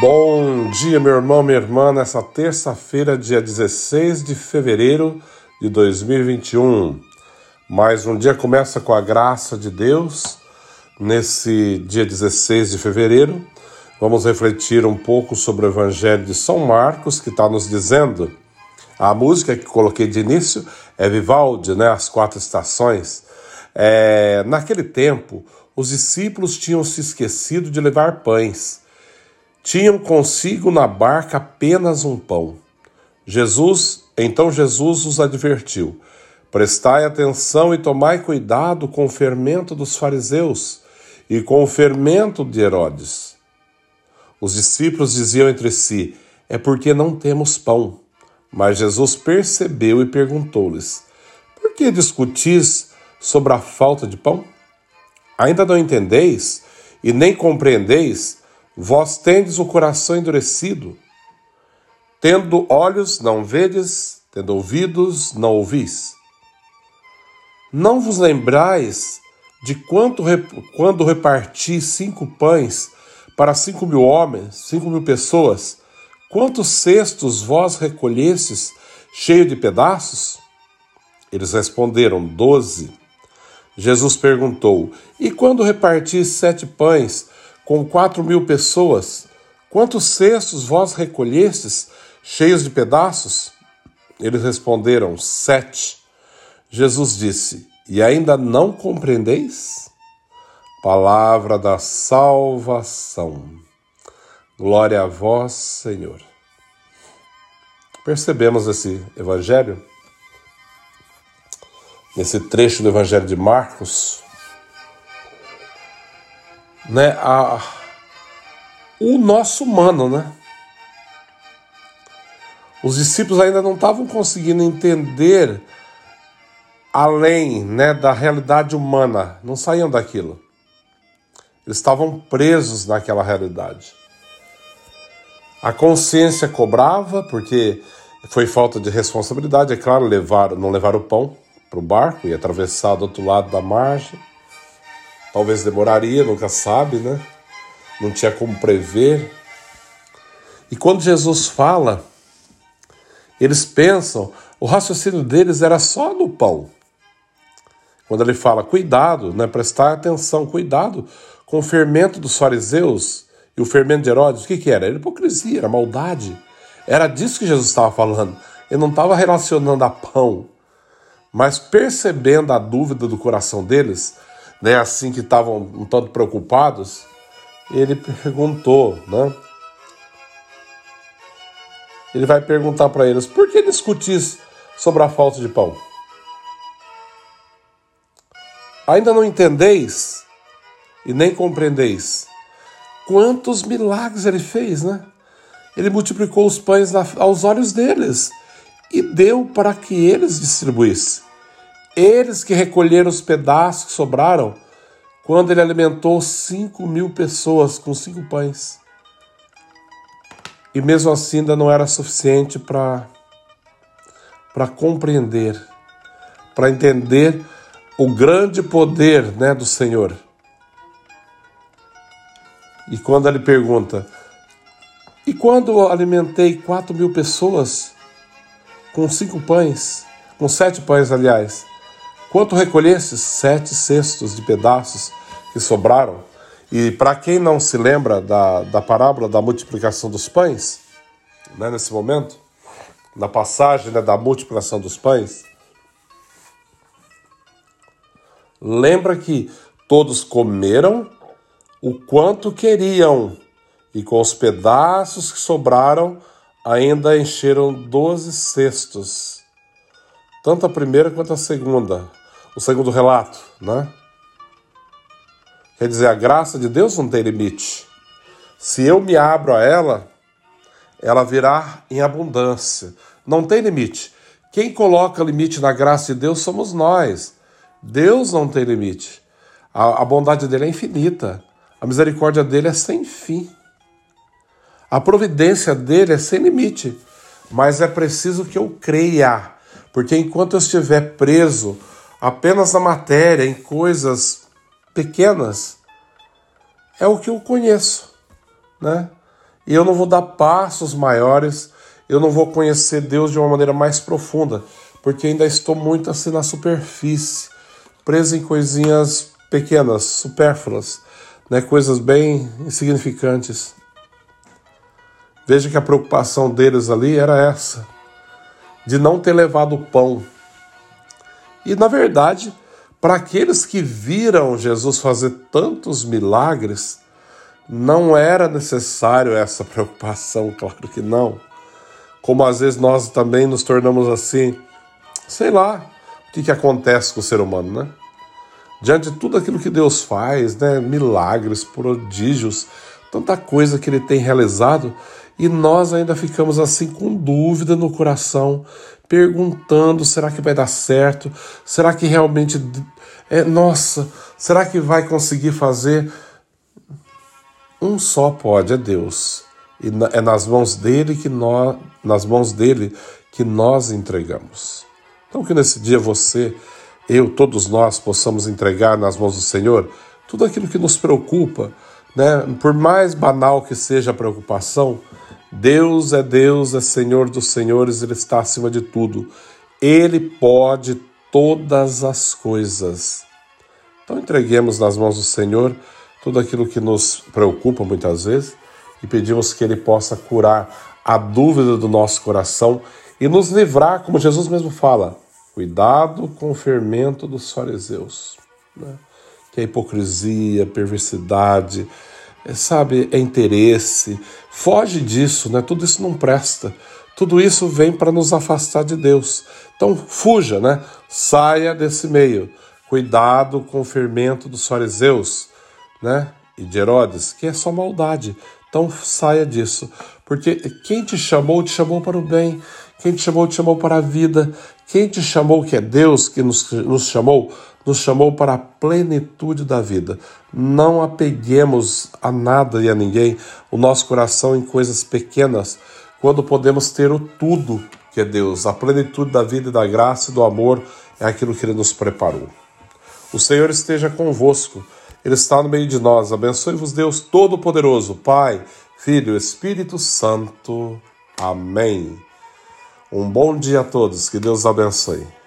Bom dia, meu irmão, minha irmã, nessa terça-feira, dia 16 de fevereiro de 2021. Mais um dia começa com a graça de Deus. Nesse dia 16 de fevereiro, vamos refletir um pouco sobre o Evangelho de São Marcos, que está nos dizendo. A música que coloquei de início é Vivaldi, né? As quatro estações. É, naquele tempo, os discípulos tinham se esquecido de levar pães tinham consigo na barca apenas um pão. Jesus, então Jesus os advertiu: Prestai atenção e tomai cuidado com o fermento dos fariseus e com o fermento de Herodes. Os discípulos diziam entre si: É porque não temos pão. Mas Jesus percebeu e perguntou-lhes: Por que discutis sobre a falta de pão? Ainda não entendeis e nem compreendeis Vós tendes o coração endurecido. Tendo olhos, não vedes, tendo ouvidos, não ouvis. Não vos lembrais de quanto quando reparti cinco pães para cinco mil homens, cinco mil pessoas, quantos cestos vós recolhestes cheio de pedaços? Eles responderam, doze. Jesus perguntou, e quando reparti sete pães com quatro mil pessoas, quantos cestos vós recolhestes, cheios de pedaços? Eles responderam, sete. Jesus disse, e ainda não compreendeis? Palavra da salvação. Glória a vós, Senhor. Percebemos esse evangelho, nesse trecho do evangelho de Marcos, né, a, o nosso humano, né? Os discípulos ainda não estavam conseguindo entender além né, da realidade humana, não saíam daquilo. Eles estavam presos naquela realidade. A consciência cobrava, porque foi falta de responsabilidade, é claro, levar, não levar o pão para o barco e atravessar do outro lado da margem. Talvez demoraria, nunca sabe, né? Não tinha como prever. E quando Jesus fala, eles pensam, o raciocínio deles era só no pão. Quando ele fala, cuidado, né, prestar atenção, cuidado com o fermento dos fariseus e o fermento de Herodes, o que, que era? Era hipocrisia, era maldade. Era disso que Jesus estava falando. Ele não estava relacionando a pão, mas percebendo a dúvida do coração deles, né, assim que estavam um tanto preocupados, ele perguntou, né? Ele vai perguntar para eles: por que discutis sobre a falta de pão? Ainda não entendeis e nem compreendeis quantos milagres ele fez, né? Ele multiplicou os pães aos olhos deles e deu para que eles distribuíssem. Eles que recolheram os pedaços que sobraram quando ele alimentou cinco mil pessoas com cinco pães. E mesmo assim ainda não era suficiente para para compreender, para entender o grande poder né, do Senhor. E quando ele pergunta, e quando alimentei quatro mil pessoas com cinco pães, com sete pães, aliás, Quanto recolhesses? Sete cestos de pedaços que sobraram. E para quem não se lembra da, da parábola da multiplicação dos pães, né, nesse momento, na passagem né, da multiplicação dos pães, lembra que todos comeram o quanto queriam, e com os pedaços que sobraram, ainda encheram doze cestos, tanto a primeira quanto a segunda o segundo relato, né? Quer dizer, a graça de Deus não tem limite. Se eu me abro a ela, ela virá em abundância. Não tem limite. Quem coloca limite na graça de Deus somos nós. Deus não tem limite. A, a bondade dele é infinita. A misericórdia dele é sem fim. A providência dele é sem limite. Mas é preciso que eu creia. Porque enquanto eu estiver preso apenas na matéria, em coisas pequenas, é o que eu conheço, né? e eu não vou dar passos maiores, eu não vou conhecer Deus de uma maneira mais profunda, porque ainda estou muito assim na superfície, preso em coisinhas pequenas, supérfluas, né, coisas bem insignificantes. Veja que a preocupação deles ali era essa, de não ter levado o pão. E na verdade, para aqueles que viram Jesus fazer tantos milagres, não era necessário essa preocupação, claro que não. Como às vezes nós também nos tornamos assim, sei lá, o que, que acontece com o ser humano, né? Diante de tudo aquilo que Deus faz, né? Milagres, prodígios, tanta coisa que Ele tem realizado, e nós ainda ficamos assim com dúvida no coração, perguntando: será que vai dar certo? Será que realmente é nossa? Será que vai conseguir fazer? Um só pode, é Deus. E é nas mãos dele que nós, nas mãos dele que nós entregamos. Então que nesse dia você, eu, todos nós possamos entregar nas mãos do Senhor tudo aquilo que nos preocupa, né? Por mais banal que seja a preocupação, Deus é Deus, é Senhor dos senhores, Ele está acima de tudo. Ele pode todas as coisas. Então entreguemos nas mãos do Senhor tudo aquilo que nos preocupa muitas vezes e pedimos que Ele possa curar a dúvida do nosso coração e nos livrar, como Jesus mesmo fala, cuidado com o fermento dos fariseus, né? que é hipocrisia, perversidade, é, sabe, é interesse. Foge disso, né? Tudo isso não presta. Tudo isso vem para nos afastar de Deus. Então fuja, né? Saia desse meio. Cuidado com o fermento dos fariseus, né? E de Herodes, que é só maldade. Então saia disso. Porque quem te chamou, te chamou para o bem. Quem te chamou, te chamou para a vida. Quem te chamou, que é Deus que nos, nos chamou, nos chamou para a plenitude da vida. Não apeguemos a nada e a ninguém o nosso coração em coisas pequenas, quando podemos ter o tudo que é Deus. A plenitude da vida e da graça e do amor é aquilo que Ele nos preparou. O Senhor esteja convosco, Ele está no meio de nós. Abençoe-vos, Deus Todo-Poderoso, Pai, Filho, Espírito Santo. Amém. Um bom dia a todos, que Deus abençoe.